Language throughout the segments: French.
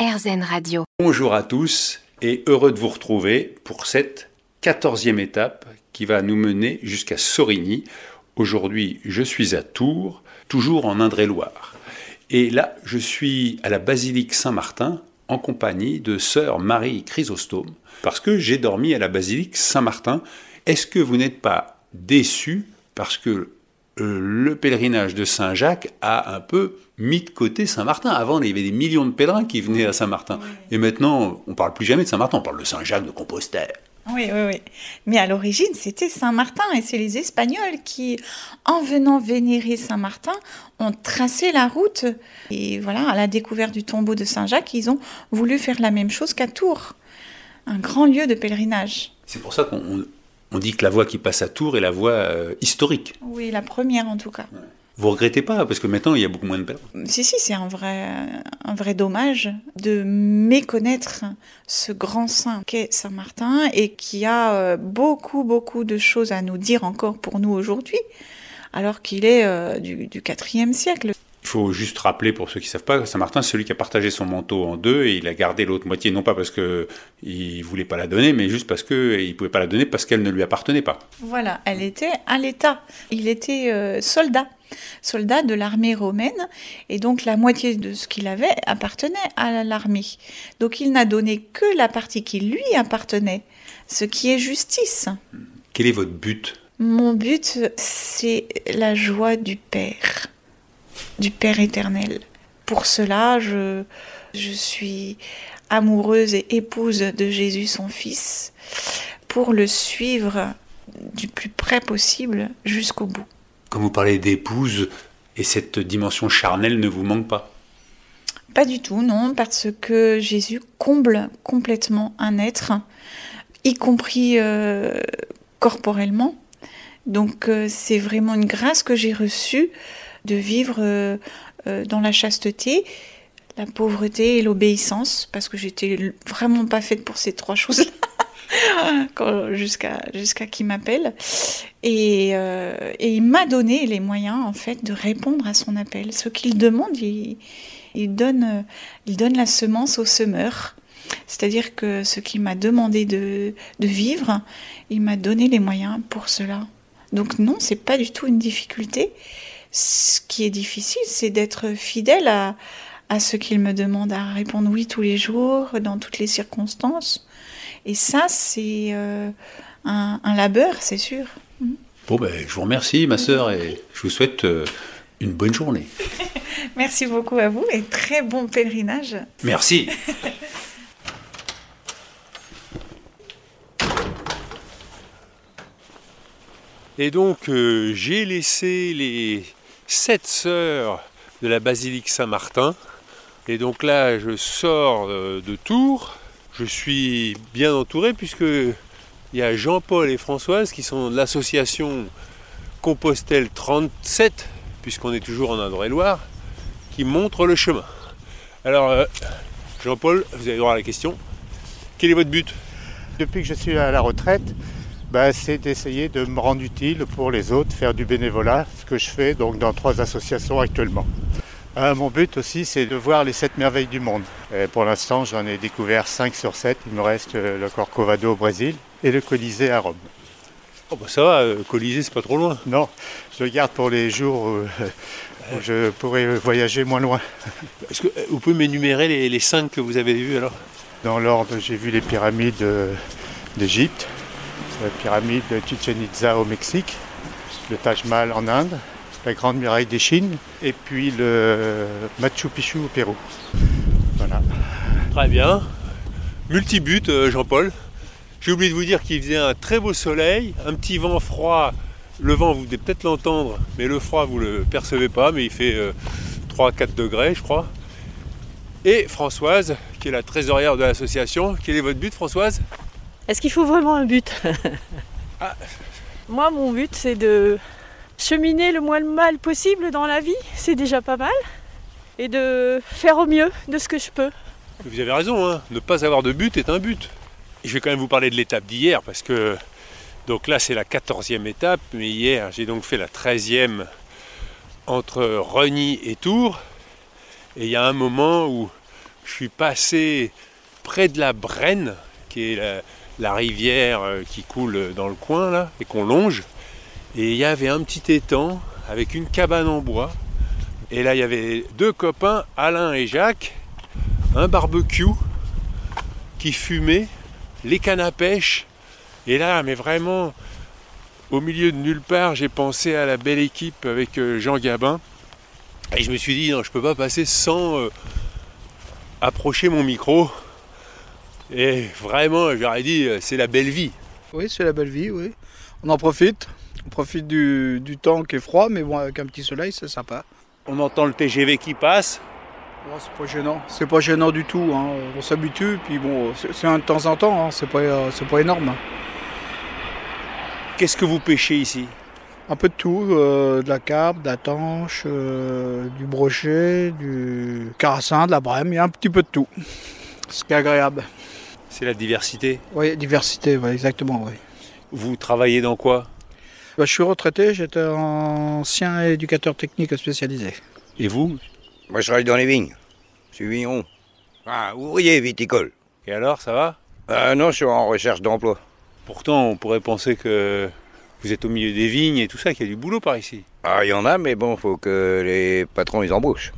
RZN Radio. Bonjour à tous et heureux de vous retrouver pour cette quatorzième étape qui va nous mener jusqu'à Sorigny. Aujourd'hui, je suis à Tours, toujours en Indre-et-Loire. Et là, je suis à la basilique Saint-Martin en compagnie de sœur Marie Chrysostome, parce que j'ai dormi à la basilique Saint-Martin. Est-ce que vous n'êtes pas déçus parce que euh, le pèlerinage de Saint-Jacques a un peu mis de côté Saint-Martin. Avant, il y avait des millions de pèlerins qui venaient à Saint-Martin. Et maintenant, on parle plus jamais de Saint-Martin, on parle de Saint-Jacques de Compostelle. Oui, oui, oui. Mais à l'origine, c'était Saint-Martin et c'est les Espagnols qui, en venant vénérer Saint-Martin, ont tracé la route. Et voilà, à la découverte du tombeau de Saint-Jacques, ils ont voulu faire la même chose qu'à Tours, un grand lieu de pèlerinage. C'est pour ça qu'on on dit que la voie qui passe à Tours est la voie euh, historique. Oui, la première en tout cas. Vous regrettez pas parce que maintenant il y a beaucoup moins de pèlerins. Si si, c'est un vrai un vrai dommage de méconnaître ce grand saint qu'est Saint Martin et qui a euh, beaucoup beaucoup de choses à nous dire encore pour nous aujourd'hui, alors qu'il est euh, du, du 4e siècle. Il faut juste rappeler pour ceux qui ne savent pas, Saint Martin, c'est celui qui a partagé son manteau en deux et il a gardé l'autre moitié, non pas parce qu'il ne voulait pas la donner, mais juste parce qu'il ne pouvait pas la donner parce qu'elle ne lui appartenait pas. Voilà, elle était à l'État. Il était euh, soldat, soldat de l'armée romaine, et donc la moitié de ce qu'il avait appartenait à l'armée. Donc il n'a donné que la partie qui lui appartenait, ce qui est justice. Quel est votre but? Mon but, c'est la joie du Père du Père éternel. Pour cela, je, je suis amoureuse et épouse de Jésus, son Fils, pour le suivre du plus près possible jusqu'au bout. Quand vous parlez d'épouse, et cette dimension charnelle ne vous manque pas? Pas du tout, non, parce que Jésus comble complètement un être, y compris euh, corporellement. Donc euh, c'est vraiment une grâce que j'ai reçue de vivre euh, dans la chasteté, la pauvreté et l'obéissance, parce que j'étais vraiment pas faite pour ces trois choses-là. jusqu'à jusqu'à qu'il m'appelle. Et, euh, et, il m'a donné les moyens en fait de répondre à son appel. Ce qu'il demande il, il, donne il donne la semence au semeur. C'est-à-dire que ce qu'il m'a demandé de, de vivre il m'a donné les moyens pour cela. Donc non c'est pas du tout une difficulté. Ce qui est difficile, c'est d'être fidèle à, à ce qu'il me demande, à répondre oui tous les jours, dans toutes les circonstances. Et ça, c'est euh, un, un, labeur, c'est sûr. Mhm. Bon, ben, je vous remercie, ma sœur, et je vous souhaite euh, une bonne journée. Merci beaucoup à vous et très bon pèlerinage. Merci. Et donc, euh, j'ai laissé les sept sœurs de la basilique Saint-Martin. Et donc là, je sors de Tours. Je suis bien entouré puisque il y a Jean-Paul et Françoise qui sont de l'association Compostelle 37, puisqu'on est toujours en Indre-et-Loire, qui montrent le chemin. Alors, euh, Jean-Paul, vous avez droit à la question. Quel est votre but? Depuis que je suis à la retraite, bah, c'est d'essayer de me rendre utile pour les autres, faire du bénévolat, ce que je fais donc dans trois associations actuellement. Euh, mon but aussi, c'est de voir les sept merveilles du monde. Et pour l'instant, j'en ai découvert 5 sur 7. Il me reste euh, le Corcovado au Brésil et le Colisée à Rome. Oh bah ça va, le euh, Colisée, c'est pas trop loin. Non, je le garde pour les jours où, je pourrais voyager moins loin. Est-ce que vous pouvez m'énumérer les, les cinq que vous avez vus alors? Dans l'ordre, j'ai vu les pyramides d'Égypte, la pyramide de Chichen Itza au Mexique, le Taj Mahal en Inde, la Grande Muraille des Chines et puis le Machu Picchu au Pérou. Voilà. Très bien. Multibut, euh, Jean-Paul. J'ai oublié de vous dire qu'il faisait un très beau soleil, un petit vent froid. Le vent, vous devez peut-être l'entendre, mais le froid, vous ne le percevez pas, mais il fait 3-4 euh, degrés, je crois. Et Françoise, qui est la trésorière de l'association. Quel est votre but, Françoise? Est-ce qu'il faut vraiment un but? Ah. Moi, mon but, c'est de cheminer le moins mal possible dans la vie, c'est déjà pas mal, et de faire au mieux de ce que je peux. Vous avez raison, hein. ne pas avoir de but est un but. je vais quand même vous parler de l'étape d'hier, parce que donc là c'est la 14e étape, mais hier j'ai donc fait la 13e entre Reny et Tours. Et il y a un moment où je suis passé près de la Brenne, qui est la, rivière euh, qui coule dans le coin là, et qu'on longe. Et il y avait un petit étang avec une cabane en bois. Et là, il y avait deux copains, Alain et Jacques, un barbecue qui fumait, les cannes à pêche. Et là, mais vraiment, au milieu de nulle part, j'ai pensé à la belle équipe avec euh, Jean Gabin. Et je me suis dit, non, je ne peux pas passer sans euh, approcher mon micro. Et vraiment, j'aurais dit, euh, c'est la belle vie. Oui, c'est la belle vie, oui. On en profite. On profite du, temps qui est froid, mais bon, avec un petit soleil, c'est sympa. On entend le TGV qui passe. c'est pas gênant. C'est pas gênant du tout. Hein. On s'habitue, puis bon, c'est de temps en temps, hein. c'est pas, pas énorme. Qu'est-ce que vous pêchez ici? Un peu de tout, euh, de la carpe, de la tanche, euh, du brochet, du carassin, de la brème, il y a un petit peu de tout. Ce qui est agréable. C'est la diversité? Oui, diversité, exactement, oui. Vous travaillez dans quoi? Bah, Je suis retraité, j'étais ancien éducateur technique spécialisé. Et vous Moi je travaille dans les vignes. Je suis vigneron. Ah, ouvrier viticole. Et alors, ça va? Ah Non, je suis en recherche d'emploi. Pourtant, on pourrait penser que vous êtes au milieu des vignes et tout ça, qu'il y a du boulot par ici. Ah, il y en a, mais bon, faut que les patrons ils embauchent.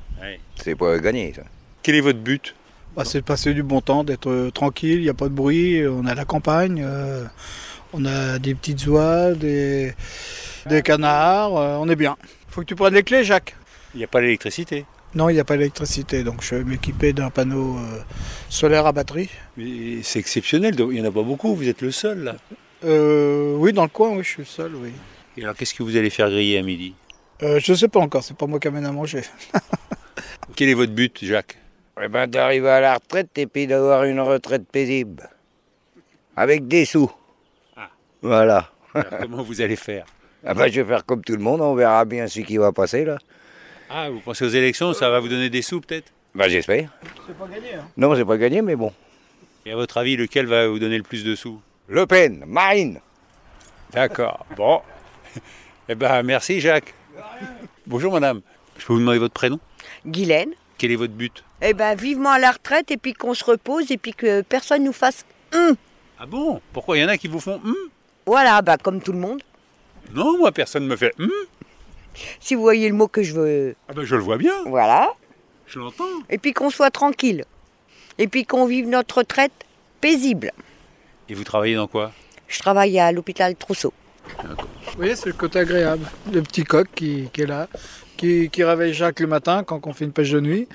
C'est pas gagner, ça. Quel est votre but? Bah, C'est de passer du bon temps, d'être euh, tranquille, il n'y a pas de bruit, on a la campagne, euh, on a des petites oies, des, des canards, euh, on est bien. Faut que tu prennes les clés, Jacques. Il n'y a pas l'électricité non, il n'y a pas d'électricité, donc je vais m'équiper d'un panneau euh, solaire à batterie. Mais c'est exceptionnel, il n'y en a pas beaucoup, vous êtes le seul là euh, Oui, dans le coin, oui, je suis le seul, oui. Et alors qu'est-ce que vous allez faire griller à midi? Euh, Je ne sais pas encore, c'est pas moi qui amène à manger. Quel est votre but, Jacques? Eh ben, d'arriver à la retraite et puis d'avoir une retraite paisible. Avec des sous. Voilà. comment vous allez faire ah ben, Je vais faire comme tout le monde, on verra bien ce qui va passer là. Ah, vous pensez aux élections, ça va vous donner des sous peut-être Bah j'espère. C'est pas gagné. Hein. Non, c'est pas gagné, mais bon. Et à votre avis, lequel va vous donner le plus de sous Le Pen, Marine. D'accord. Bon. eh ben merci Jacques. Bonjour madame. Je peux vous demander votre prénom? Guylaine. Quel est votre but? Eh ben vivement à la retraite et puis qu'on se repose et puis que personne nous fasse hum. Ah bon? Pourquoi? Il y en a qui vous font hum Voilà, bah comme tout le monde. Non, moi personne ne me fait hum. Si vous voyez le mot que je veux. Ah ben je le vois bien. Voilà. Je l'entends. Et puis qu'on soit tranquille. Et puis qu'on vive notre retraite paisible. Et vous travaillez dans quoi? Je travaille à l'hôpital Trousseau. Vous voyez, c'est le côté agréable. Le petit coq qui, est là, qui, réveille Jacques le matin quand on fait une pêche de nuit.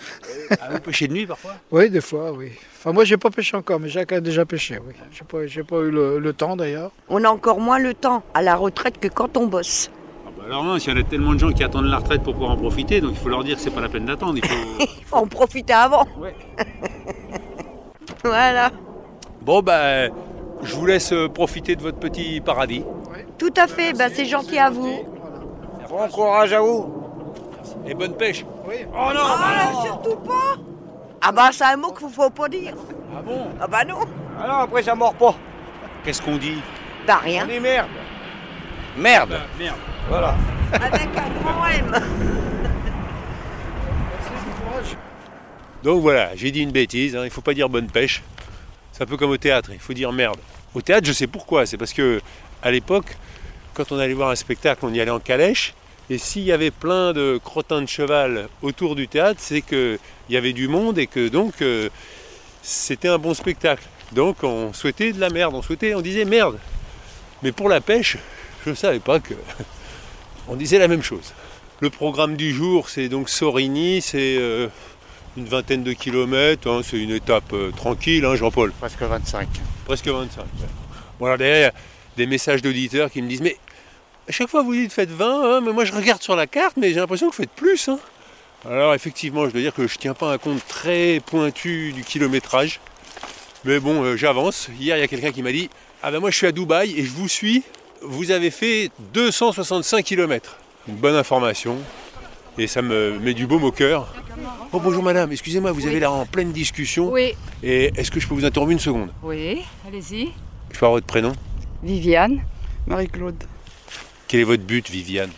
Ah, vous pêchez de nuit parfois? Oui, des fois, oui. Enfin, moi, j'ai pas pêché encore, mais Jacques a déjà pêché, oui. J'ai pas, pas eu le temps d'ailleurs. On a encore moins le temps à la retraite que quand on bosse. Alors non, il y a tellement de gens qui attendent la retraite pour pouvoir en profiter, donc il faut leur dire que c'est pas la peine d'attendre. Il faut... en profiter avant. voilà. Bon ben, je vous laisse euh, profiter de votre petit paradis. Tout à fait, ben, c'est gentil à vous. Bon courage à vous. Et bonne pêche. Oui. Oh non, ah, surtout pas. Ah bah c'est un mot qu'il faut pas dire. Ah bon? Ah bah non. Ah non, après ça mord pas. Qu'est-ce qu'on dit? Bah rien. On dit merde. Merde. Bah, merde. Voilà. Avec un grand M. Donc voilà, j'ai dit une bêtise, hein, il ne faut pas dire bonne pêche. C'est un peu comme au théâtre, il faut dire merde. Au théâtre, je sais pourquoi, c'est parce que à l'époque, quand on allait voir un spectacle, on y allait en calèche, et s'il y avait plein de crottins de cheval autour du théâtre, c'est qu'il y avait du monde et que donc euh, c'était un bon spectacle. Donc on souhaitait de la merde, on souhaitait, on disait merde. Mais pour la pêche, je ne savais pas que on disait la même chose. Le programme du jour, c'est donc Sorigny, c'est euh, une vingtaine de kilomètres, hein, c'est une étape euh, tranquille, hein, Jean-Paul? Presque 25. Presque 25. Voilà, derrière, des messages d'auditeurs qui me disent Mais à chaque fois vous dites faites 20, hein, mais moi je regarde sur la carte, mais j'ai l'impression que vous faites plus. Alors effectivement, je dois dire que je ne tiens pas un compte très pointu du kilométrage. Mais bon, euh, j'avance. Hier, il y a quelqu'un qui m'a dit Ah ben moi je suis à Dubaï et je vous suis vous avez fait 265 km. Une bonne information. Et ça me met du baume au cœur. Oh bonjour madame, excusez-moi, vous avez l'air en pleine discussion. Oui. Et est-ce que je peux vous interrompre une seconde? Oui, allez-y. Je peux avoir votre prénom Viviane. Marie-Claude. Quel est votre but, Viviane?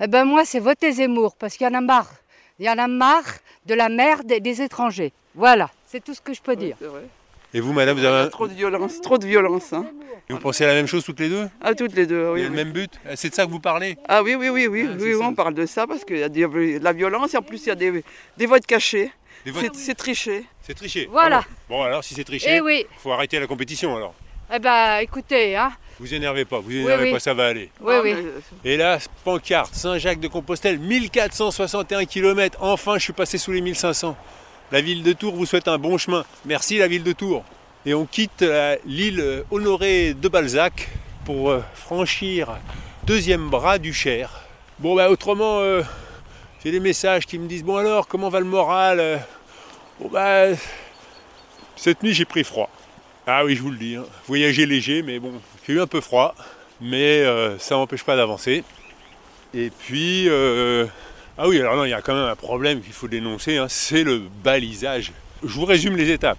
Eh ben moi, c'est voter Zemmour, parce qu'il y en a marre. Il y en a marre de la merde des étrangers. Voilà, C'est tout ce que je peux dire. C'est vrai. Et vous, madame, vous avez un- Trop de violence, trop de violence. hein. vous pensez à la même chose toutes les deux? À toutes les deux, oui. le oui. même but? C'est de ça que vous parlez? Ah oui, oui, oui, oui, Ah, oui, on parle de ça parce qu'il y a de la violence et en plus il y a des, des votes cachés. Des votes- C'est- C'est triché. C'est triché. Voilà. Ah bon. Bon, alors si c'est triché, Eh oui. faut arrêter la compétition alors. Eh ben, écoutez, hein. Vous énervez pas, vous énervez oui. pas, ça va aller. Oui, oui. mais, euh, Et là, pancarte, Saint-Jacques-de-Compostelle, 1461 km. Enfin, je suis passé sous les 1500. La ville de Tours vous souhaite un bon chemin. Merci la ville de Tours. Et on quitte l'île euh, Honoré de Balzac pour euh, franchir deuxième bras du Cher. Bon, bah autrement, euh, j'ai des messages qui me disent Bon, alors, comment va le moral Bon, bah, cette nuit, j'ai pris froid. Ah oui, je vous le dis, hein. voyager léger, mais bon, j'ai eu un peu froid, mais euh, ça n'empêche pas d'avancer. Et puis, euh, ah oui, alors non, il y a quand même un problème qu'il faut dénoncer, hein, c'est le balisage. Je vous résume les étapes.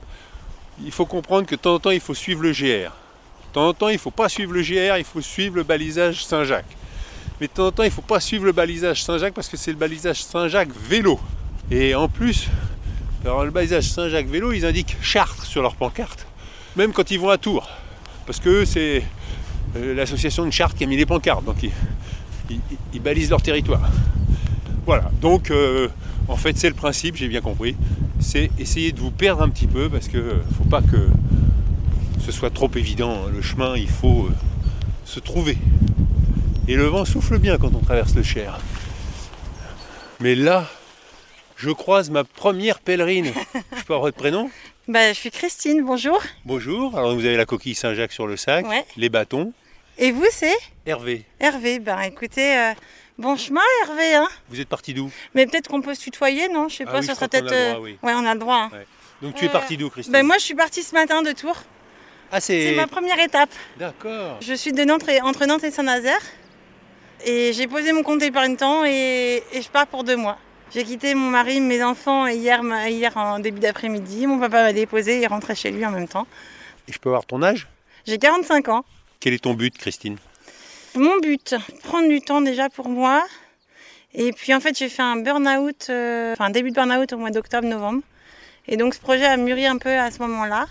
Il faut comprendre que de temps en temps, il faut suivre le GR. De temps en temps, il ne faut pas suivre le GR, il faut suivre le balisage Saint-Jacques. Mais de temps en temps, il ne faut pas suivre le balisage Saint-Jacques parce que c'est le balisage Saint-Jacques vélo. Et en plus, alors le balisage Saint-Jacques vélo, ils indiquent Chartres sur leur pancarte, même quand ils vont à Tours. Parce que c'est euh, l'association de Chartres qui a mis les pancartes, donc ils, balisent leur territoire. Voilà, donc euh, en fait c'est le principe, j'ai bien compris, c'est essayer de vous perdre un petit peu parce que euh, faut pas que ce soit trop évident. Le chemin, il faut se trouver. Et le vent souffle bien quand on traverse le Cher. Mais là, je croise ma première pèlerine. Je peux avoir votre prénom? Bah, je suis Christine, bonjour. Bonjour. Alors vous avez la coquille Saint-Jacques sur le sac, Ouais. les bâtons. Et vous, c'est Hervé, Hervé. Ben écoutez, euh, bon chemin Hervé. Hein. vous êtes parti d'où? Mais peut-être qu'on peut se tutoyer, non? Je sais Ah pas, oui, ça qu'on peut-être. droit, euh, oui. Ouais, on a le droit. hein. Donc tu es Euh, parti d'où, Christine? Ben moi, je suis partie ce matin de Tours. Ah, C'est c'est. ma première étape. D'accord. Je suis de Nantes et- entre Nantes et Saint-Nazaire. Et j'ai posé mon compte épargne temps et, et je pars pour deux mois. J'ai quitté mon mari, mes enfants hier, hier en début d'après-midi. Mon papa m'a déposé, il rentrait chez lui en même temps. Et je peux avoir ton âge? J'ai 45 ans. Quel est ton but, Christine? Mon but, prendre du temps déjà pour moi. Et puis en fait, j'ai fait un burn-out, euh, enfin un début de burn-out au mois d'octobre-novembre. Et donc ce projet a mûri un peu à ce moment-là.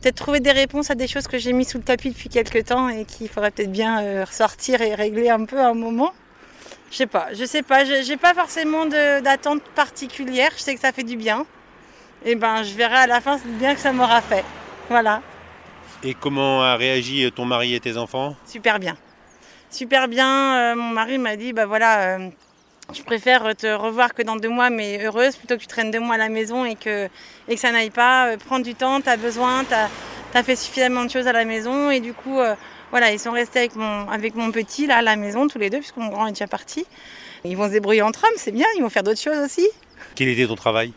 Peut-être trouver des réponses à des choses que j'ai mis sous le tapis depuis quelques temps et qu'il faudrait peut-être bien euh, ressortir et régler un peu à un moment. Je sais pas, je sais pas, je- j'ai pas forcément d'attente particulière, je sais que ça fait du bien. Et ben je verrai à la fin le bien que ça m'aura fait. Voilà. Et comment a réagi ton mari et tes enfants? Super bien. Super bien. Euh, mon mari m'a dit, bah voilà, euh, je préfère te revoir que dans deux mois, mais heureuse, plutôt que tu traînes deux mois à la maison et que, et que ça n'aille pas. Euh, prends du temps, tu as besoin, tu as, fait suffisamment de choses à la maison. Et du coup, euh, voilà, ils sont restés avec mon, avec mon petit là à la maison, tous les deux, puisque mon grand est déjà parti. Ils vont se débrouiller entre hommes, c'est bien, ils vont faire d'autres choses aussi. Quel était ton travail?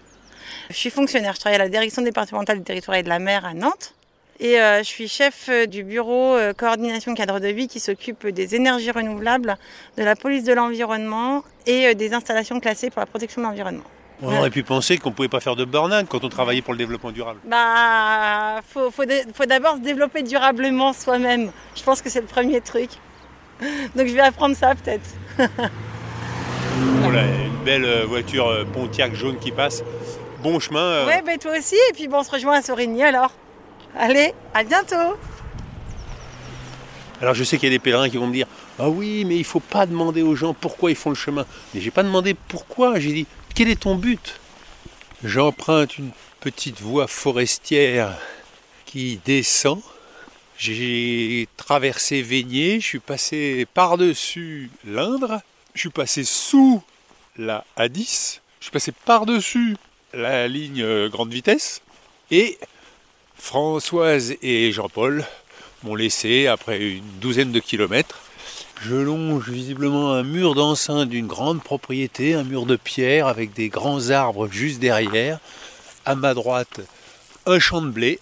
Je suis fonctionnaire, je travaille à la direction départementale du territoire et de la mer à Nantes. Et euh, je suis chef euh, du bureau euh, coordination cadre de vie qui s'occupe des énergies renouvelables, de la police de l'environnement et euh, des installations classées pour la protection de l'environnement. On aurait pu penser qu'on ne pouvait pas faire de burn-out quand on travaillait pour le développement durable. Bah, faut, faut, d'abord se développer durablement soi-même. Je pense que c'est le premier truc. Donc je vais apprendre ça peut-être. Oh là, une belle euh, voiture euh, Pontiac jaune qui passe. Bon chemin. euh, Ouais, bah toi aussi. Et puis bon, on se rejoint à Sorigny alors. Allez, à bientôt. Alors je sais qu'il y a des pèlerins qui vont me dire Ah oui, mais il faut pas demander aux gens pourquoi ils font le chemin. Mais j'ai pas demandé pourquoi, j'ai dit quel est ton but? J'emprunte une petite voie forestière qui descend. J'ai traversé Vénier, je suis passé par-dessus l'Indre, je suis passé sous la A10, je suis passé par-dessus la ligne euh, grande vitesse et Françoise et Jean-Paul m'ont laissé après une douzaine de kilomètres. Je longe visiblement un mur d'enceinte d'une grande propriété, un mur de pierre avec des grands arbres juste derrière. À ma droite, un champ de blé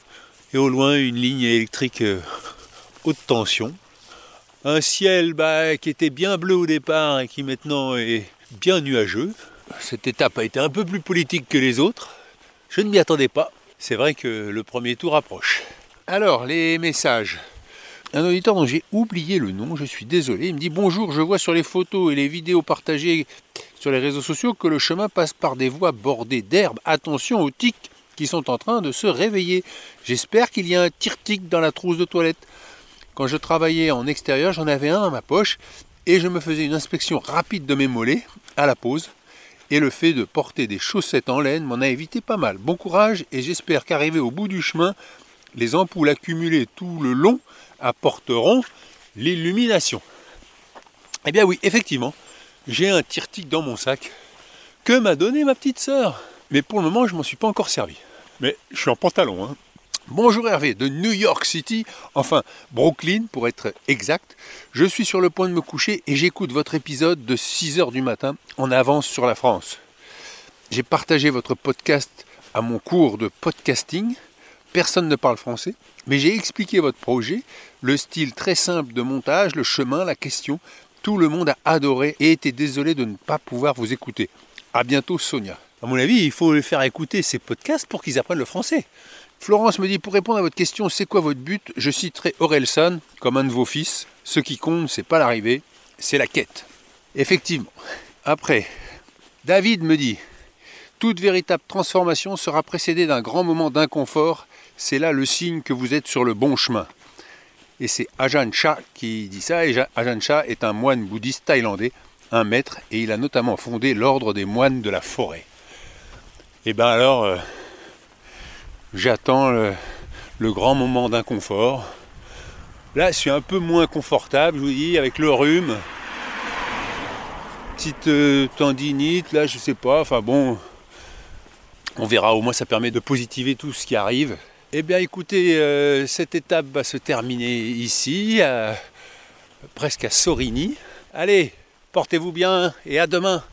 et au loin une ligne électrique euh, haute tension. Un ciel bah, qui était bien bleu au départ et qui maintenant est bien nuageux. Cette étape a été un peu plus politique que les autres. Je ne m'y attendais pas. C'est vrai que le premier tour approche. Alors, les messages. Un auditeur dont j'ai oublié le nom, je suis désolé, il me dit Bonjour, je vois sur les photos et les vidéos partagées sur les réseaux sociaux que le chemin passe par des voies bordées d'herbes. Attention aux tiques qui sont en train de se réveiller. J'espère qu'il y a un tirtique dans la trousse de toilette. Quand je travaillais en extérieur, j'en avais un dans ma poche et je me faisais une inspection rapide de mes mollets à la pause. Et le fait de porter des chaussettes en laine m'en a évité pas mal. Bon courage et j'espère qu'arrivé au bout du chemin, les ampoules accumulées tout le long apporteront l'illumination. Eh bien oui, effectivement, j'ai un tirtique dans mon sac que m'a donné ma petite sœur. Mais pour le moment, je m'en suis pas encore servi. Mais je suis en pantalon. Hein. Bonjour Hervé, de New York City, enfin Brooklyn pour être exact. Je suis sur le point de me coucher et j'écoute votre épisode de 6h du matin en avance sur la France. J'ai partagé votre podcast à mon cours de podcasting. Personne ne parle français, mais j'ai expliqué votre projet, le style très simple de montage, le chemin, la question. Tout le monde a adoré et était désolé de ne pas pouvoir vous écouter. À bientôt Sonia. À mon avis, il faut faire écouter ces podcasts pour qu'ils apprennent le français. Florence me dit pour répondre à votre question, c'est quoi votre but? Je citerai Orelsan comme un de vos fils. Ce qui compte, c'est pas l'arrivée, c'est la quête. Effectivement. Après, David me dit toute véritable transformation sera précédée d'un grand moment d'inconfort. C'est là le signe que vous êtes sur le bon chemin. Et c'est Ajahn Chah qui dit ça. Et Ajahn Chah est un moine bouddhiste thaïlandais, un maître, et il a notamment fondé l'ordre des moines de la forêt. Et bien alors, euh, j'attends le, grand moment d'inconfort. Là, je suis un peu moins confortable, je vous dis, avec le rhume. Petite euh, tendinite, là, je sais pas. Enfin bon, on verra. Au moins, ça permet de positiver tout ce qui arrive. Eh bien, écoutez, euh, cette étape va se terminer ici, presque à Sorigny. Allez, portez-vous bien et à demain.